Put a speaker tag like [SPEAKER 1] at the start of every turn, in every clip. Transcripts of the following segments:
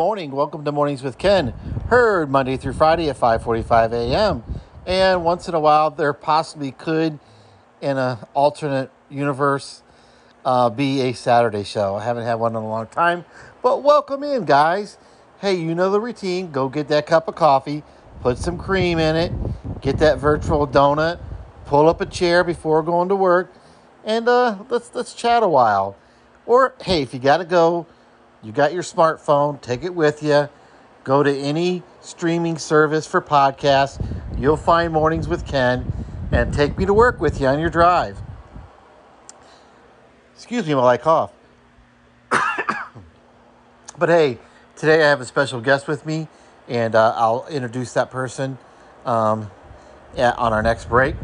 [SPEAKER 1] Morning. Welcome to Mornings with Ken. Heard Monday through Friday at 5:45 a.m. And once in a while, there possibly could, in an alternate universe, uh, be a Saturday show. I haven't had one in a long time, but welcome in, guys. Hey, you know the routine. Go get that cup of coffee, put some cream in it, get that virtual donut, pull up a chair before going to work, and uh, let's let's chat a while. Or hey, if you got to go you got your smartphone, take it with you. Go to any streaming service for podcasts. You'll find Mornings with Ken and take me to work with you on your drive. Excuse me while I cough. but hey, today I have a special guest with me, and uh, I'll introduce that person um, yeah, on our next break.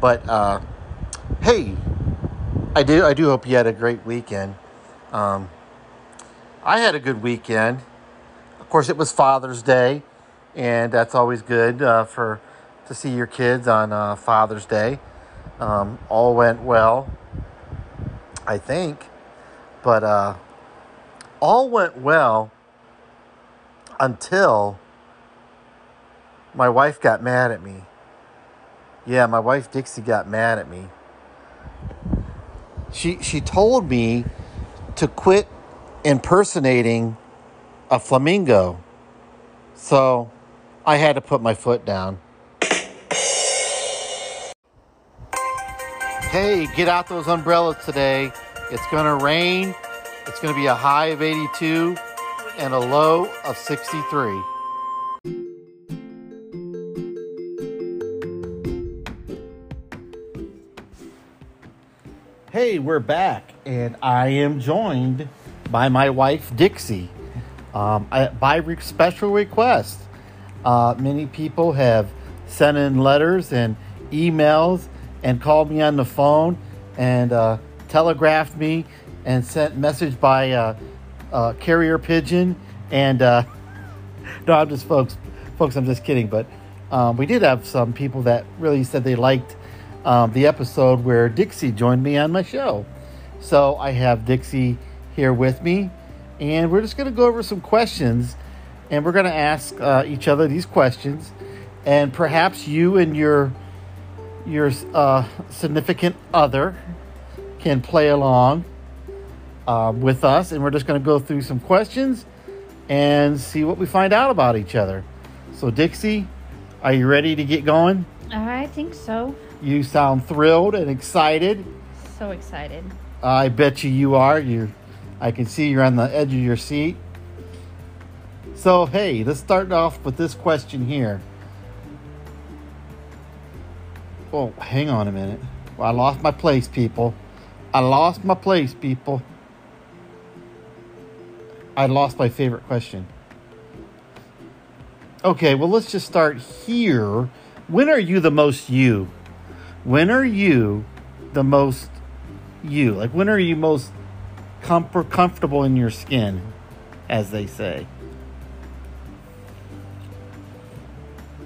[SPEAKER 1] But uh, hey, I do I do hope you had a great weekend. Um, I had a good weekend. Of course, it was Father's Day, and that's always good uh, for to see your kids on uh, Father's Day. Um, all went well, I think, but uh, all went well until my wife got mad at me. Yeah, my wife Dixie got mad at me. She she told me to quit impersonating a flamingo. So I had to put my foot down. Hey, get out those umbrellas today. It's going to rain. It's going to be a high of 82 and a low of 63. Hey, we're back, and I am joined by my wife Dixie um, I, by re- special request. Uh, many people have sent in letters and emails and called me on the phone and uh, telegraphed me and sent message by uh, uh carrier pigeon and uh, no, I'm just folks, folks. I'm just kidding, but um, we did have some people that really said they liked um, the episode where Dixie joined me on my show. So I have Dixie here with me, and we're just going to go over some questions, and we're going to ask uh, each other these questions, and perhaps you and your your uh, significant other can play along uh, with us, and we're just going to go through some questions and see what we find out about each other. So, Dixie, are you ready to get going?
[SPEAKER 2] I think so.
[SPEAKER 1] You sound thrilled and excited.
[SPEAKER 2] So excited.
[SPEAKER 1] I bet you you are. You're I can see you're on the edge of your seat. So, hey, let's start off with this question here. Oh, hang on a minute. Well, I lost my place, people. I lost my place, people. I lost my favorite question. Okay, well, let's just start here. When are you the most you? When are you the most you? Like, when are you most comfort, comfortable in your skin, as they say?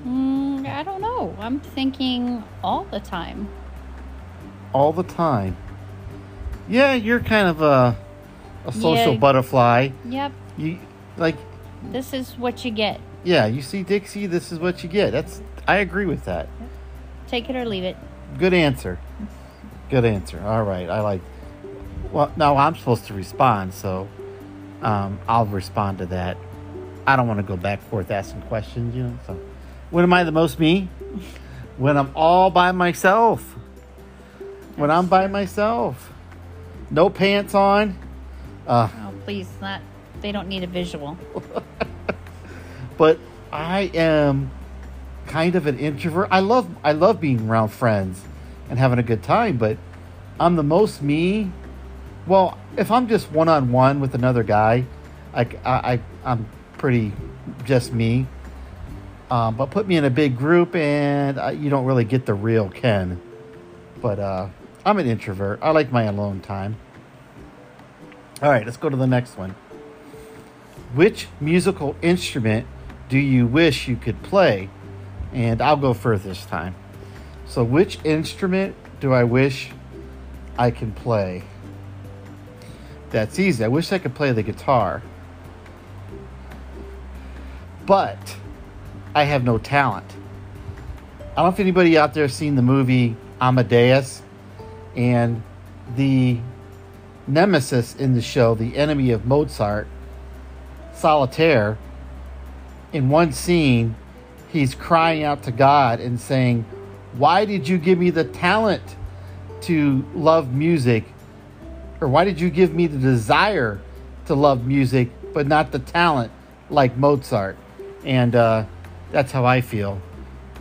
[SPEAKER 2] Mm, I don't know. I'm thinking all the time.
[SPEAKER 1] All the time. Yeah, you're kind of a a social
[SPEAKER 2] Yeah.
[SPEAKER 1] butterfly.
[SPEAKER 2] Yep.
[SPEAKER 1] You like
[SPEAKER 2] This is what you get.
[SPEAKER 1] yeah, you see Dixie, this is what you get. That's I agree with that.
[SPEAKER 2] Take it or leave it.
[SPEAKER 1] Good answer. Good answer. All right, I like. Well, no, I'm supposed to respond, so um, I'll respond to that. I don't want to go back and forth asking questions, you know. So, when am I the most me? When I'm all by myself. When I'm by myself, no pants on. Uh,
[SPEAKER 2] Oh, please, not. They don't need a visual.
[SPEAKER 1] but I am kind of an introvert. I love I love being around friends and having a good time, but I'm the most me. Well, if I'm just one on one with another guy, I, I, I am pretty just me. Um, but put me in a big group and uh, you don't really get the real Ken. But uh, I'm an introvert. I like my alone time. All right, let's go to the next one. Which musical instrument do you wish you could play? And I'll go first this time. So, which instrument do I wish I can play? That's easy. I wish I could play the guitar. but I have no talent. I don't know if anybody out there has seen the movie Amadeus and the nemesis in the show, the enemy of Mozart, Solitaire. In one scene, he's crying out to God and saying, Why did you give me the talent to love music? Or why did you give me the desire to love music, but not the talent like Mozart? And uh, that's how I feel.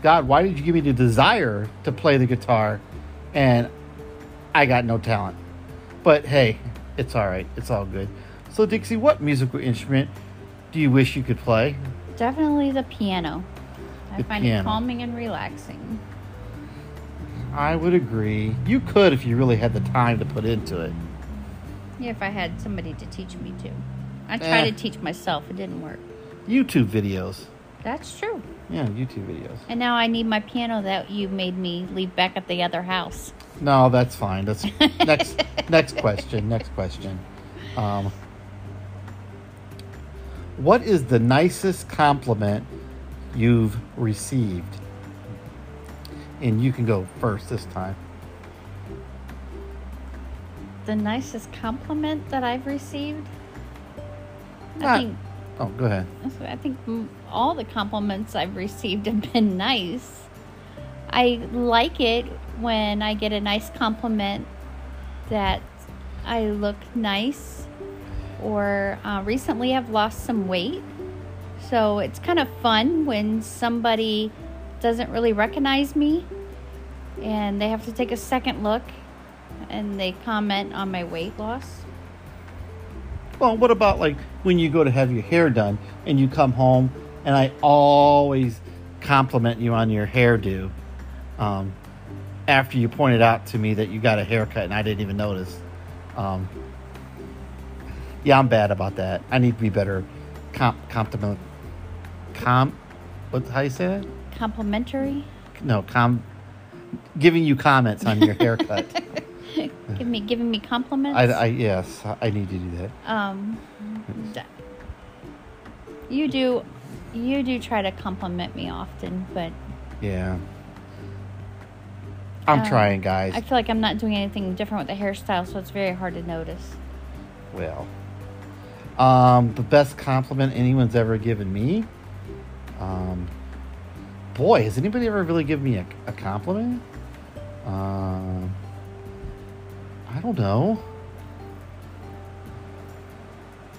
[SPEAKER 1] God, why did you give me the desire to play the guitar and I got no talent? But hey, it's all right. It's all good. So, Dixie, what musical instrument do you wish you could play?
[SPEAKER 2] Definitely the piano. I
[SPEAKER 1] The
[SPEAKER 2] find
[SPEAKER 1] piano.
[SPEAKER 2] it calming and relaxing.
[SPEAKER 1] I would agree. You could if you really had the time to put into it.
[SPEAKER 2] Yeah, if I had somebody to teach me to. I
[SPEAKER 1] Eh.
[SPEAKER 2] tried to teach myself, it didn't work.
[SPEAKER 1] YouTube videos.
[SPEAKER 2] That's true.
[SPEAKER 1] Yeah, YouTube videos.
[SPEAKER 2] And now I need my piano that you made me leave back at the other house.
[SPEAKER 1] No, that's fine. That's next next question. Next question. Um, what is the nicest compliment you've received? And you can go first this time.
[SPEAKER 2] The nicest compliment that I've received? I think
[SPEAKER 1] Oh, go ahead.
[SPEAKER 2] I think all the compliments I've received have been nice. I like it when I get a nice compliment that I look nice, or uh, recently I've lost some weight. So it's kind of fun when somebody doesn't really recognize me and they have to take a second look and they comment on my weight loss.
[SPEAKER 1] Well, what about like when you go to have your hair done and you come home and I always compliment you on your hairdo um, after you pointed out to me that you got a haircut and I didn't even notice. Um, yeah, I'm bad about that. I need to be better. Comp, compliment, com, what? How you say that?
[SPEAKER 2] Complimentary?
[SPEAKER 1] No, com, giving you comments on your haircut.
[SPEAKER 2] Give me giving me compliments.
[SPEAKER 1] I, I yes, I need to do that.
[SPEAKER 2] um you do you do try to compliment me often but
[SPEAKER 1] Yeah. I'm
[SPEAKER 2] Um,
[SPEAKER 1] trying, guys.
[SPEAKER 2] i feel like i'm not doing anything different with the hairstyle so it's very hard to notice
[SPEAKER 1] Well, um, the best compliment anyone's ever given me. Um, boy, has anybody ever really given me a, a compliment? Um, I don't know.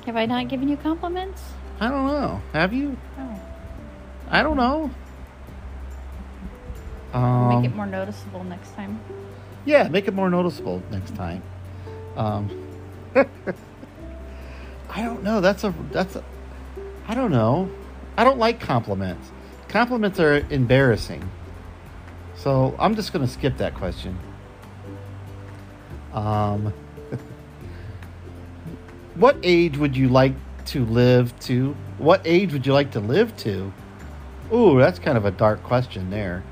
[SPEAKER 2] have i not given you compliments
[SPEAKER 1] I don't know. Have you?
[SPEAKER 2] oh
[SPEAKER 1] I don't know.
[SPEAKER 2] make
[SPEAKER 1] Um,
[SPEAKER 2] it more noticeable next time
[SPEAKER 1] Yeah, make it more noticeable next time. Um, I don't know. That's a that's a. I don't know. I don't like compliments. Compliments are embarrassing. So I'm just going to skip that question. Um, what age would you like to live to? What age would you like to live to? Ooh, that's kind of a dark question there.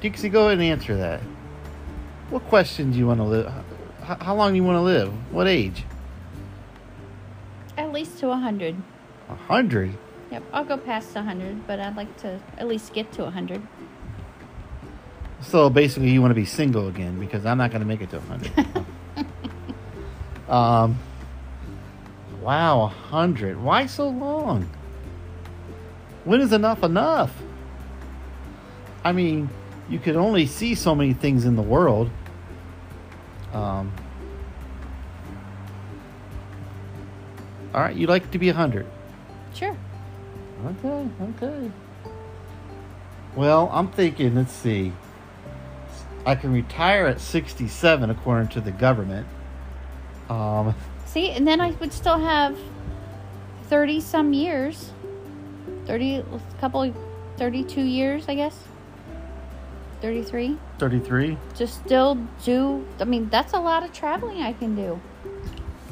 [SPEAKER 1] Dixie, go ahead and answer that. What question do you want to live? How, how long do you want to live? What age?
[SPEAKER 2] at least to 100
[SPEAKER 1] A hundred.
[SPEAKER 2] yep i'll go past 100 but i'd like to at least get to 100
[SPEAKER 1] So basically, you want to be single again because I'm not going to make it to a hundred. um. Wow, a hundred. Why so long? When is enough enough? I mean, you could only see so many things in the world. Um. All right, you'd like to be a hundred.
[SPEAKER 2] sure
[SPEAKER 1] Okay, okay. Well, I'm thinking, let's see. I can retire at 67 according to the government. Um,
[SPEAKER 2] see and then i would still have 30 some years 30 a couple 32 years i guess 33
[SPEAKER 1] 33.
[SPEAKER 2] just still do i mean that's a lot of traveling i can do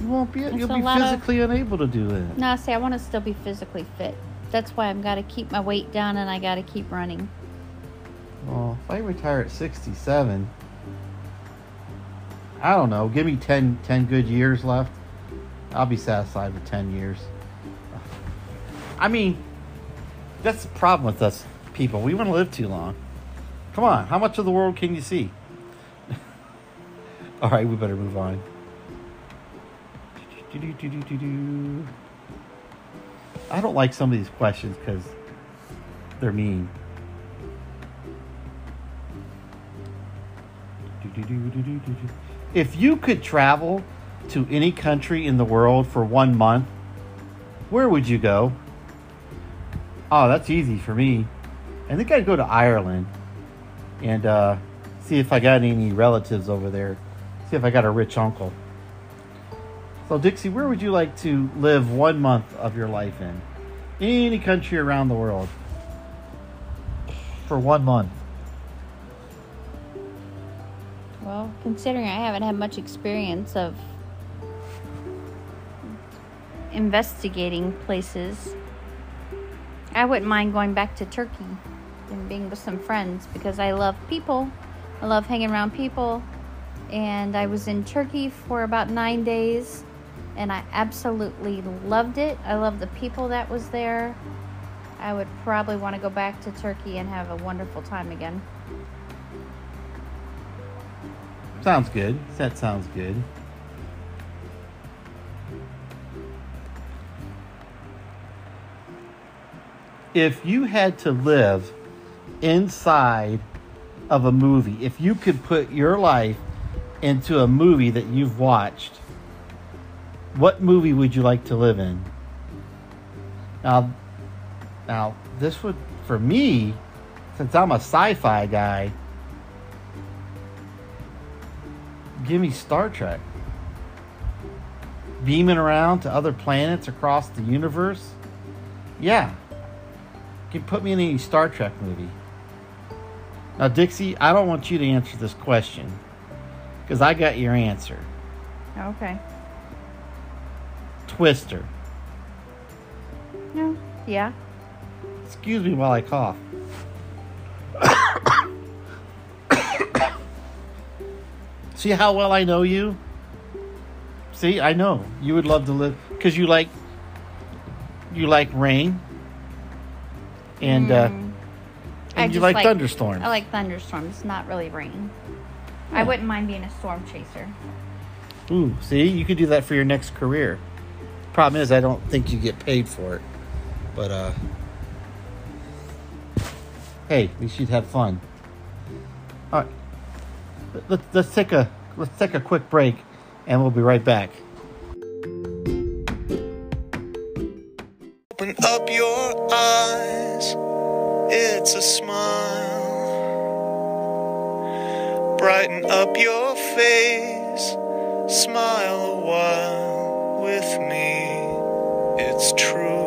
[SPEAKER 1] You won't be.
[SPEAKER 2] That's
[SPEAKER 1] you'll be
[SPEAKER 2] lot of-
[SPEAKER 1] physically unable to do that.
[SPEAKER 2] no see i want to still be physically fit that's why i've got to keep my weight down and i got to keep running
[SPEAKER 1] if I retire at 67, I don't know. Give me 10, 10 good years left. I'll be satisfied with 10 years. I mean, that's the problem with us people. We want to live too long. Come on, how much of the world can you see? All right, we better move on. I don't like some of these questions because they're mean. If you could travel to any country in the world for one month, where would you go? Oh, that's easy for me. I think I'd go to Ireland and uh, see if I got any relatives over there. See if I got a rich uncle. So, Dixie, where would you like to live one month of your life in? Any country around the world for one month.
[SPEAKER 2] Considering I haven't had much experience of investigating places, I wouldn't mind going back to Turkey and being with some friends because I love people. I love hanging around people. And I was in Turkey for about nine days and I absolutely loved it. I love the people that was there. I would probably want to go back to Turkey and have a wonderful time again.
[SPEAKER 1] Sounds good. That sounds good. If you had to live inside of a movie, if you could put your life into a movie that you've watched, what movie would you like to live in? Now, now this would for me, since I'm a sci-fi guy, give me Star Trek. Beaming around to other planets across the universe. Yeah. You can put me in any Star Trek movie. Now, Dixie, I don't want you to answer this question because I got your answer.
[SPEAKER 2] Okay.
[SPEAKER 1] Twister.
[SPEAKER 2] No. Yeah.
[SPEAKER 1] Excuse me while I cough. See how well I know you? See, I know you would love to live because you like you like rain, and uh,
[SPEAKER 2] Mm. I
[SPEAKER 1] and you like,
[SPEAKER 2] like-
[SPEAKER 1] thunderstorms.
[SPEAKER 2] I like thunderstorms, not really rain. I wouldn't mind being a storm chaser.
[SPEAKER 1] Ooh, see, you could do that for your next career. Problem is, I don't think you get paid for it. But uh, hey, at least you'd have fun. All right, let's let's take a let's take a quick break, and we'll be right back.
[SPEAKER 3] Open up your eyes, it's a smile. Brighten up your face, smile a while with me. It's true.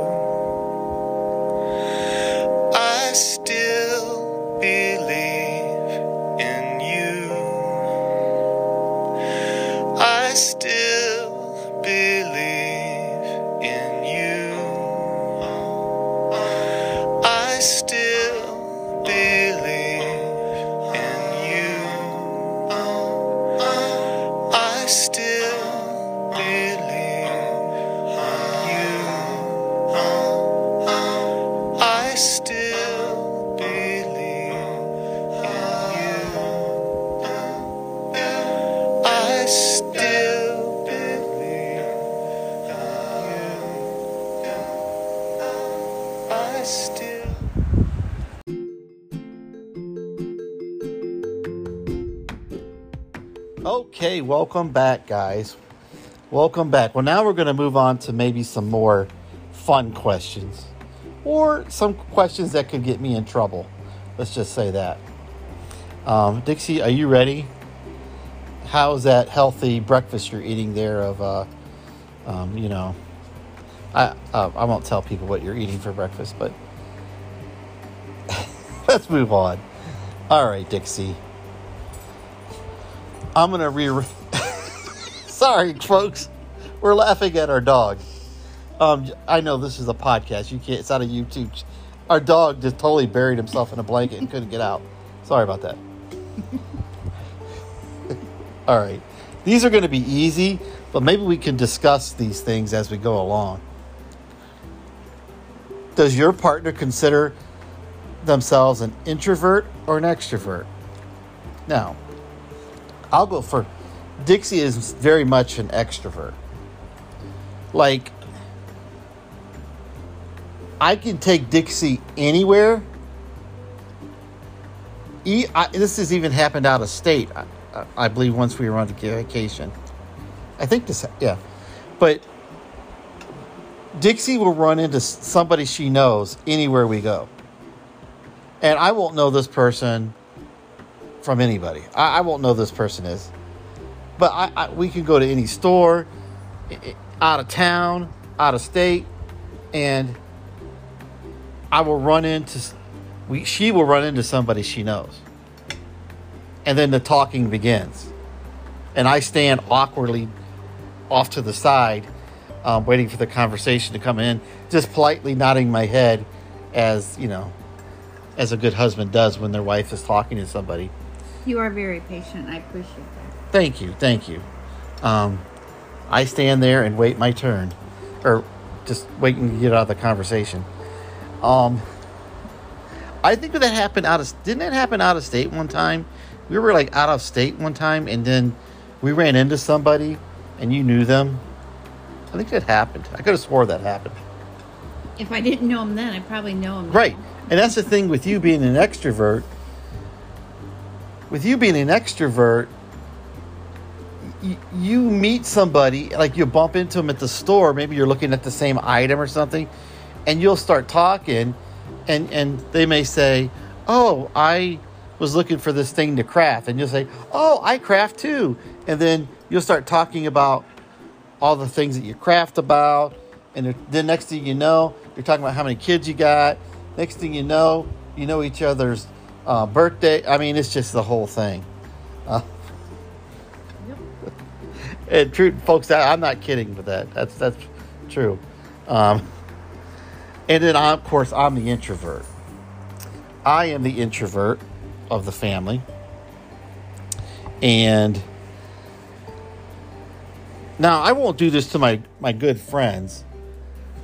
[SPEAKER 3] Still
[SPEAKER 1] welcome back, guys. Welcome back. Well, now we're going to move on to maybe some more fun questions or some questions that could get me in trouble. Let's just say that. Um, Dixie, are you ready? How's that healthy breakfast you're eating there? Of, uh, um, you know, I uh, I won't tell people what you're eating for breakfast, but let's move on. All right, Dixie. I'm gonna re. Sorry, folks. We're laughing at our dog. Um, I know this is a podcast. You can't. It's not a YouTube. Our dog just totally buried himself in a blanket and couldn't get out. Sorry about that. All right. These are going to be easy, but maybe we can discuss these things as we go along. does your partner consider themselves an introvert or an extrovert? Now, I'll go for Dixie is very much an extrovert. Like, I can take Dixie anywhere. E, I, this has even happened out of state. I, I believe once we were on vacation. I think this, yeah, but Dixie will run into somebody she knows anywhere we go, and I won't know this person from anybody. I, I won't know this person is, but I, I, we can go to any store, out of town, out of state, and I will run into we she will run into somebody she knows. And then the talking begins. And I stand awkwardly off to the side, um, waiting for the conversation to come in, just politely nodding my head as, you know, as a good husband does when their wife is talking to somebody.
[SPEAKER 2] You are very patient. I appreciate that.
[SPEAKER 1] Thank you. Thank you. Um, I stand there and wait my turn, or just waiting to get out of the conversation. Um, I think that happened out of didn't that happen out of state one time? We were like out of state one time, and then we ran into somebody, and you knew them. I think that happened. I could have swore that happened.
[SPEAKER 2] If I didn't know him then, I probably know him.
[SPEAKER 1] Right,
[SPEAKER 2] now.
[SPEAKER 1] and that's the thing with you being an extrovert. With you being an extrovert, you meet somebody like you bump into them at the store. Maybe you're looking at the same item or something, and you'll start talking and and they may say, "Oh, I was looking for this thing to craft," and you'll say, "Oh, I craft too," and then you'll start talking about all the things that you craft about, and the next thing you know, you're talking about how many kids you got. Next thing you know, you know each other's uh, birthday. I mean, it's just the whole thing. Uh, and true, folks, I'm not kidding with that. That's that's true. Um, and then, of course, I'm the introvert. I am the introvert of the family. And now I won't do this to my, my good friends,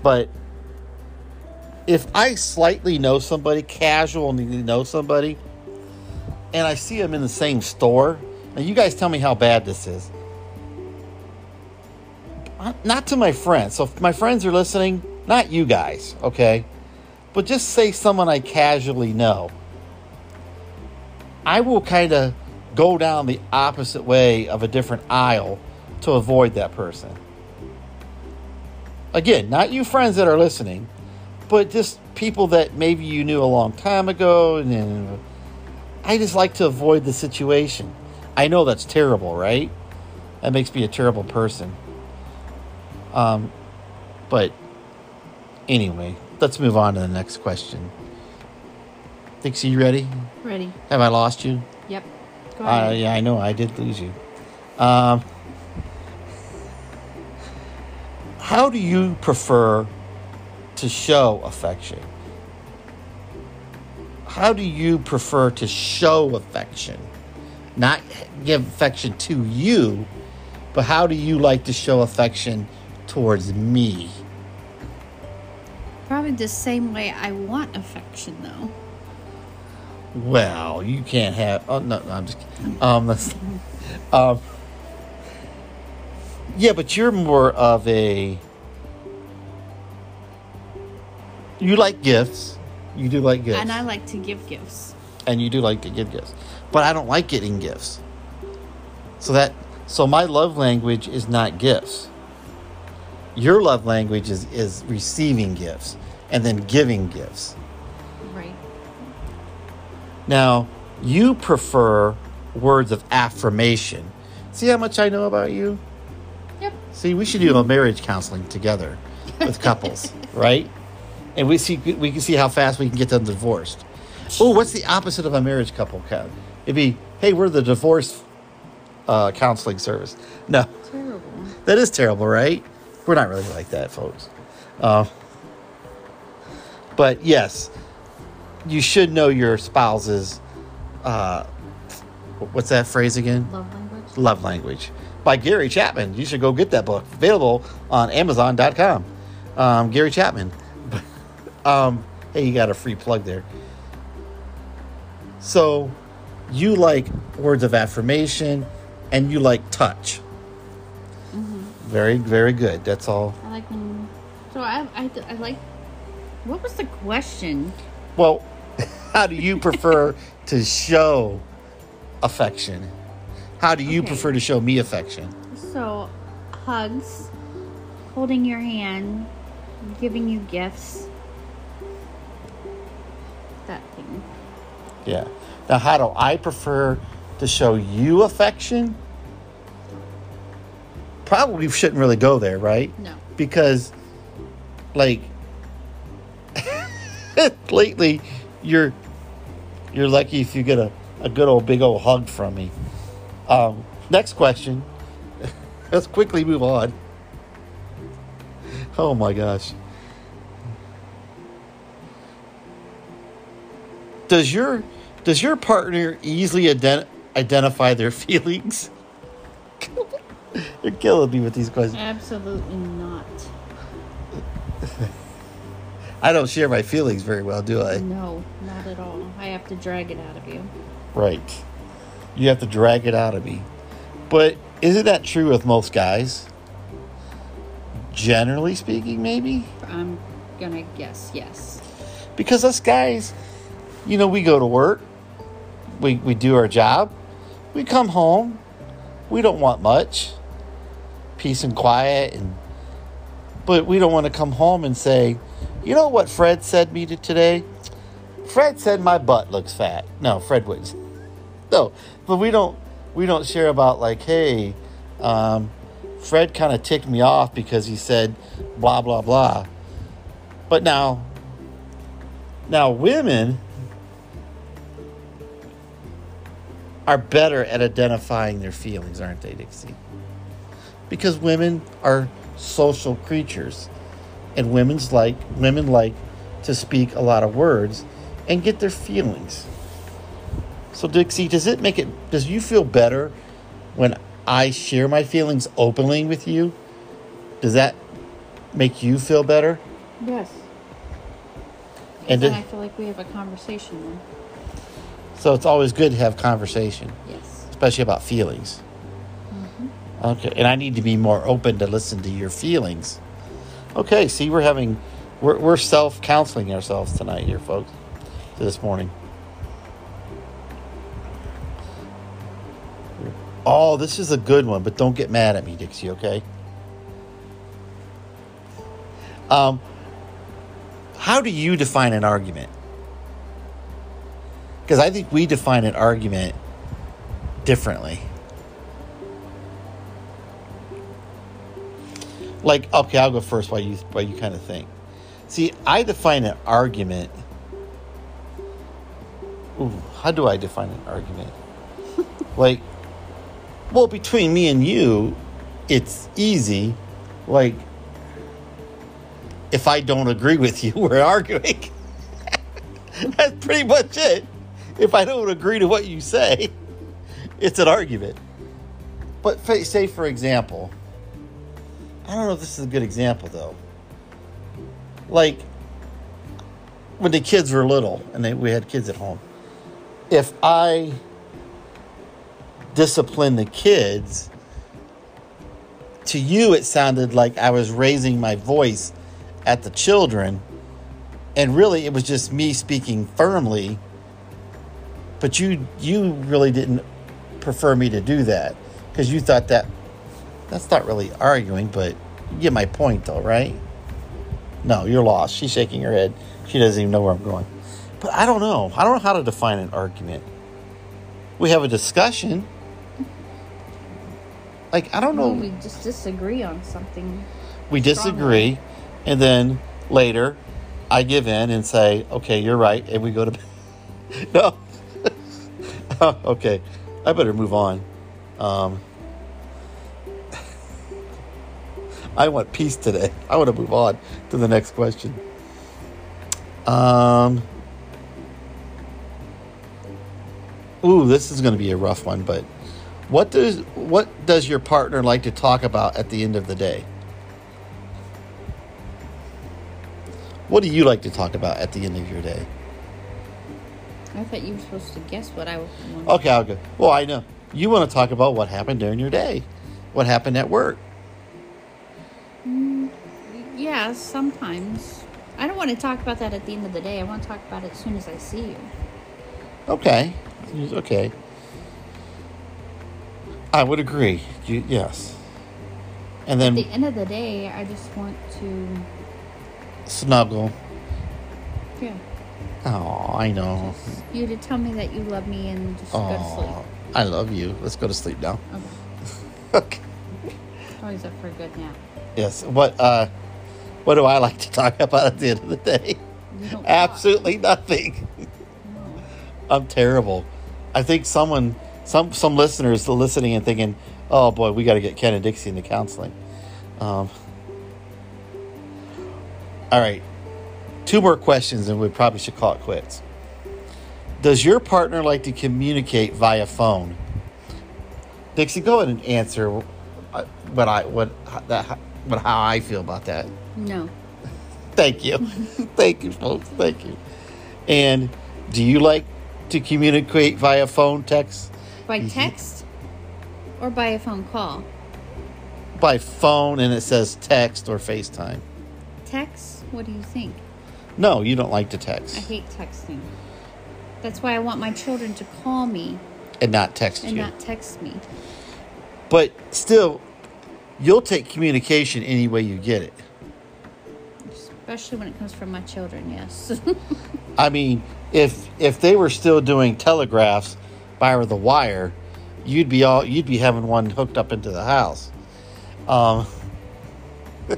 [SPEAKER 1] but if I slightly know somebody, casually know somebody, and I see them in the same store, and you guys tell me how bad this is. Not to my friends. So if my friends are listening, not you guys, okay? But just say someone I casually know. I will kind of go down the opposite way of a different aisle to avoid that person. Again, not you friends that are listening, but just people that maybe you knew a long time ago. And I just like to avoid the situation. I know that's terrible, right? That makes me a terrible person. Um, but Anyway, let's move on to the next question. Dixie, you ready?
[SPEAKER 2] Ready.
[SPEAKER 1] Have I lost you?
[SPEAKER 2] Yep.
[SPEAKER 1] Go ahead. Uh, yeah, I know. I did lose you. Um, how do you prefer to show affection? How do you prefer to show affection? Not give affection to you, but how do you like to show affection towards me?
[SPEAKER 2] Probably the same way I want affection, though.
[SPEAKER 1] Well, you can't have. Oh no, no I'm just. Um, um. Yeah, but you're more of a. You like gifts. You do like gifts.
[SPEAKER 2] And I like to give gifts.
[SPEAKER 1] And you do like to give gifts, but I don't like getting gifts. So that so my love language is not gifts your love language is, is receiving gifts and then giving gifts.
[SPEAKER 2] Right.
[SPEAKER 1] Now, you prefer words of affirmation. See how much I know about you?
[SPEAKER 2] Yep.
[SPEAKER 1] See, we should do a marriage counseling together with couples, right? And we see we can see how fast we can get them divorced. Oh, what's the opposite of a marriage couple? It'd be, hey, we're the divorce uh, counseling service. No,
[SPEAKER 2] terrible.
[SPEAKER 1] That is terrible, right? We're not really like that, folks. Uh, but yes, you should know your spouse's. Uh, what's that phrase again?
[SPEAKER 2] Love language.
[SPEAKER 1] Love language by Gary Chapman. You should go get that book. Available on Amazon.com. Um, Gary Chapman. Um, hey, you got a free plug there. So, you like words of affirmation, and you like touch. Very, very good. That's all.
[SPEAKER 2] I like when. So I, I, I like. What was the question?
[SPEAKER 1] Well, how do you prefer to show affection? How do you
[SPEAKER 2] Okay.
[SPEAKER 1] prefer to show me affection?
[SPEAKER 2] So, hugs, holding your hand, giving you gifts. That thing.
[SPEAKER 1] Yeah. Now, how do I prefer to show you affection? Probably shouldn't really go there, right?
[SPEAKER 2] No.
[SPEAKER 1] Because, like, lately, you're you're lucky if you get a, a good old big old hug from me. Um, next question. Let's quickly move on. Oh my gosh. Does your does your partner easily ident- identify their feelings? You're killing me with these questions.
[SPEAKER 2] Absolutely not.
[SPEAKER 1] I don't share my feelings very well, do I?
[SPEAKER 2] No, not at all. I have to drag it out of you.
[SPEAKER 1] Right. You have to drag it out of me. But isn't that true with most guys? Generally speaking, maybe?
[SPEAKER 2] I'm gonna guess yes.
[SPEAKER 1] Because us guys, you know, we go to work, we, we do our job, we come home, we don't want much peace and quiet and but we don't want to come home and say you know what fred said me to today? Fred said my butt looks fat. No fred wouldn't. No but we don't we don't share about like hey um, fred kind of ticked me off because he said blah blah blah. But now now women are better at identifying their feelings aren't they dixie because women are social creatures and women's like women like to speak a lot of words and get their feelings so dixie does it make it does you feel better when i share my feelings openly with you does that make you feel better
[SPEAKER 2] Yes.
[SPEAKER 1] and
[SPEAKER 2] then I feel like we have a conversation then.
[SPEAKER 1] so it's always good to have conversation
[SPEAKER 2] Yes.
[SPEAKER 1] especially about feelings okay and i need to be more open to listen to your feelings. Okay see we're having we're, we're self-counseling ourselves tonight here folks this morning. Oh this is a good one but don't get mad at me dixie okay? Um how do you define an argument? Because i think we define an argument differently like okay i'll go first while you while you kind of think. See i define an argument Ooh, how do i define an argument? Like well between me and you it's easy. Like if i don't agree with you we're arguing. That's pretty much it. If i don't agree to what you say it's an argument. But say for example I don't know if this is a good example though. Like when the kids were little and they, we had kids at home. If I discipline the kids, to you it sounded like I was raising my voice at the children, and really it was just me speaking firmly. But you you really didn't prefer me to do that because you thought that that's not really arguing, but you get my point, though, right? No, you're lost. She's shaking her head. She doesn't even know where I'm going. But I don't know. I don't know how to define an argument. We have a discussion. Like, I don't know.
[SPEAKER 2] Well, we just disagree on something.
[SPEAKER 1] we disagree, and then later I give in and say, okay, you're right, and we go to bed. no. okay, I better move on. Um, I want peace today. I want to move on to the next question. Um, ooh, this is going to be a rough one, but what does what does your partner like to talk about at the end of the day? What do you like to talk about at the end of your day?
[SPEAKER 2] I thought you were supposed to guess what I was.
[SPEAKER 1] Okay, I'll go. Well, I know you want to talk about what happened during your day, what happened at work.
[SPEAKER 2] Yeah, sometimes. I don't want to talk about that at the end of the day. I want to talk about it as soon as I see you.
[SPEAKER 1] Okay, okay. I would agree. You, yes. And then.
[SPEAKER 2] At the end of the day, I just want to.
[SPEAKER 1] snuggle.
[SPEAKER 2] Yeah.
[SPEAKER 1] Oh, I know.
[SPEAKER 2] You to tell me that you love me and just go to sleep.
[SPEAKER 1] I love you. Let's go to sleep now.
[SPEAKER 2] Okay.
[SPEAKER 1] Okay.
[SPEAKER 2] Always up for a good nap.
[SPEAKER 1] Yes. What uh what do I like to talk about at the end of the day?
[SPEAKER 2] Talk.
[SPEAKER 1] Absolutely nothing.
[SPEAKER 2] No.
[SPEAKER 1] I'm terrible. I think someone some some listeners are listening and thinking, "Oh boy, we got to get Ken and Dixie into counseling." Um All right. Two more questions and we probably should call it quits. Does your partner like to communicate via phone? Dixie, go ahead and answer uh, what I what that what how I feel about that.
[SPEAKER 2] No.
[SPEAKER 1] Thank you. Thank you, folks. Thank you. And do you like to communicate via phone, text?
[SPEAKER 2] By text or by a phone call?
[SPEAKER 1] By phone and it says text or FaceTime.
[SPEAKER 2] Text? What do you think?
[SPEAKER 1] No, you don't like to text.
[SPEAKER 2] I hate texting. That's why I want my children to call me
[SPEAKER 1] and not text you.
[SPEAKER 2] and
[SPEAKER 1] you.
[SPEAKER 2] not text me.
[SPEAKER 1] but still, you'll take communication any way you get it.
[SPEAKER 2] Especially when it comes from my children, yes.
[SPEAKER 1] I mean, if if they were still doing telegraphs by the wire, you'd be all you'd be having one hooked up into the house. Um,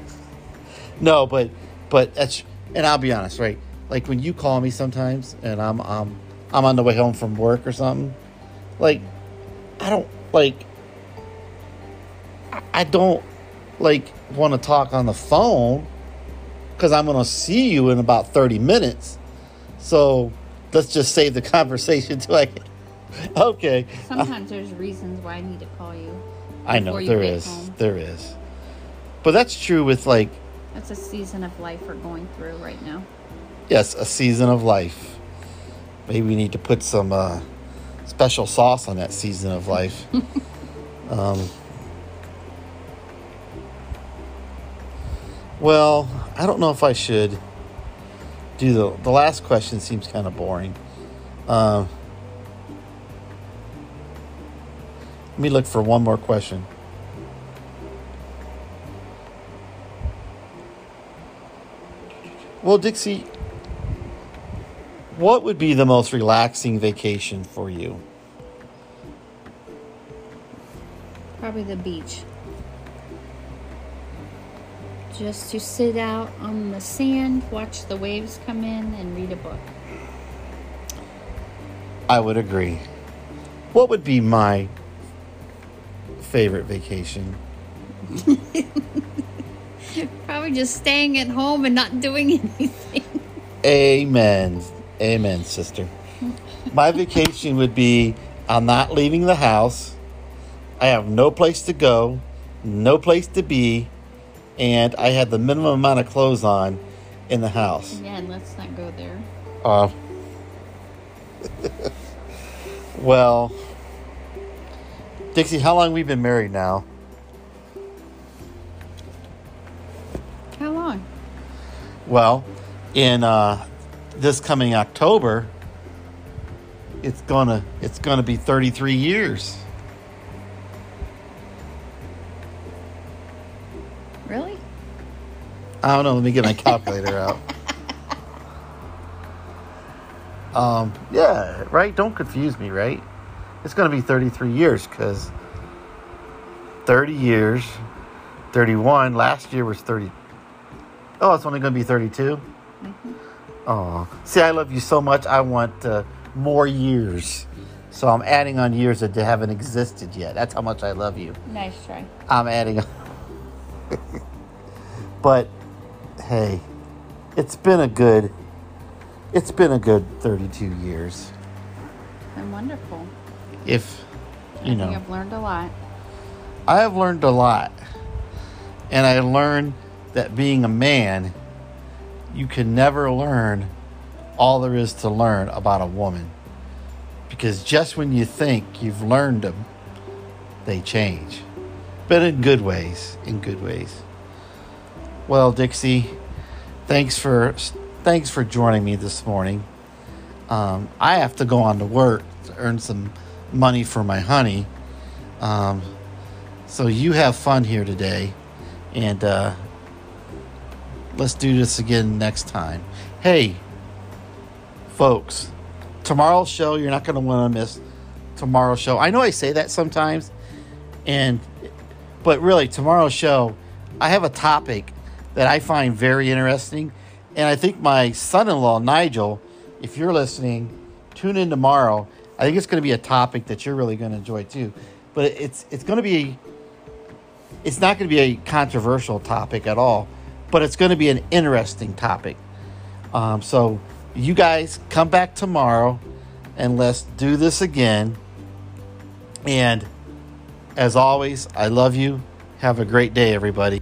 [SPEAKER 1] no, but but that's and I'll be honest, right? Like when you call me sometimes, and I'm I'm I'm on the way home from work or something, like I don't like I- don't like want to talk on the phone because I'm going to see you in about 30 minutes. So let's just save the conversation till I can. Okay.
[SPEAKER 2] Sometimes there's reasons why I need to call you.
[SPEAKER 1] I know
[SPEAKER 2] you
[SPEAKER 1] there is.
[SPEAKER 2] home.
[SPEAKER 1] There is. But that's true with like,
[SPEAKER 2] That's a season of life we're going through right now.
[SPEAKER 1] yes, a season of life. Maybe we need to put some uh, special sauce on that season of life. um, well, I don't know if I should do the the last question. Seems kind of boring. Um, let me look for one more question. Well, Dixie, what would be the most relaxing vacation for you?
[SPEAKER 2] Probably the beach. Just to sit out on the sand, watch the waves come in, and read a book.
[SPEAKER 1] I would agree. What would be my favorite vacation?
[SPEAKER 2] Probably just staying at home and not doing anything.
[SPEAKER 1] Amen. Amen, sister. My vacation would be I'm not leaving the house. I have no place to go, no place to be, and I had the minimum amount of clothes on in the house.
[SPEAKER 2] Yeah, and let's not go there.
[SPEAKER 1] Uh, well, Dixie, how long we been married now?
[SPEAKER 2] How long?
[SPEAKER 1] Well, in uh, this coming October, it's gonna it's gonna be 33 years. I don't know. Let me get my calculator out. Um, yeah, right. Don't confuse me, right? It's gonna be 33 years because 30 years, 31. Last year was 30. Oh, it's only gonna be 32. Oh, see, I love you so much. I want uh, more years, so I'm adding on years that haven't existed yet. That's how much I love you.
[SPEAKER 2] Nice try.
[SPEAKER 1] I'm adding. but hey, it's been a good. It's been a good 32 years.
[SPEAKER 2] And wonderful.
[SPEAKER 1] If you
[SPEAKER 2] I
[SPEAKER 1] know,
[SPEAKER 2] I've learned a lot.
[SPEAKER 1] I have learned a lot, and I learned that being a man you can never learn all there is to learn about a woman. Because just when you think you've learned them, they change. But in good ways, in good ways. Well, Dixie, thanks for thanks for joining me this morning. Um, I have to go on to work to earn some money for my honey. Um, so you have fun here today, and uh, let's do this again next time. Hey, folks, tomorrow's show you're not going to want to miss tomorrow's show. I know I say that sometimes, and but really tomorrow's show, I have a topic that I find very interesting, and I think my son-in-law Nigel, if you're listening, tune in tomorrow. I think it's going to be a topic that you're really going to enjoy too. But it's it's going to be it's not going to be a controversial topic at all, but it's going to be an interesting topic. Um, so you guys come back tomorrow and let's do this again. And as always, I love you. Have a great day, everybody.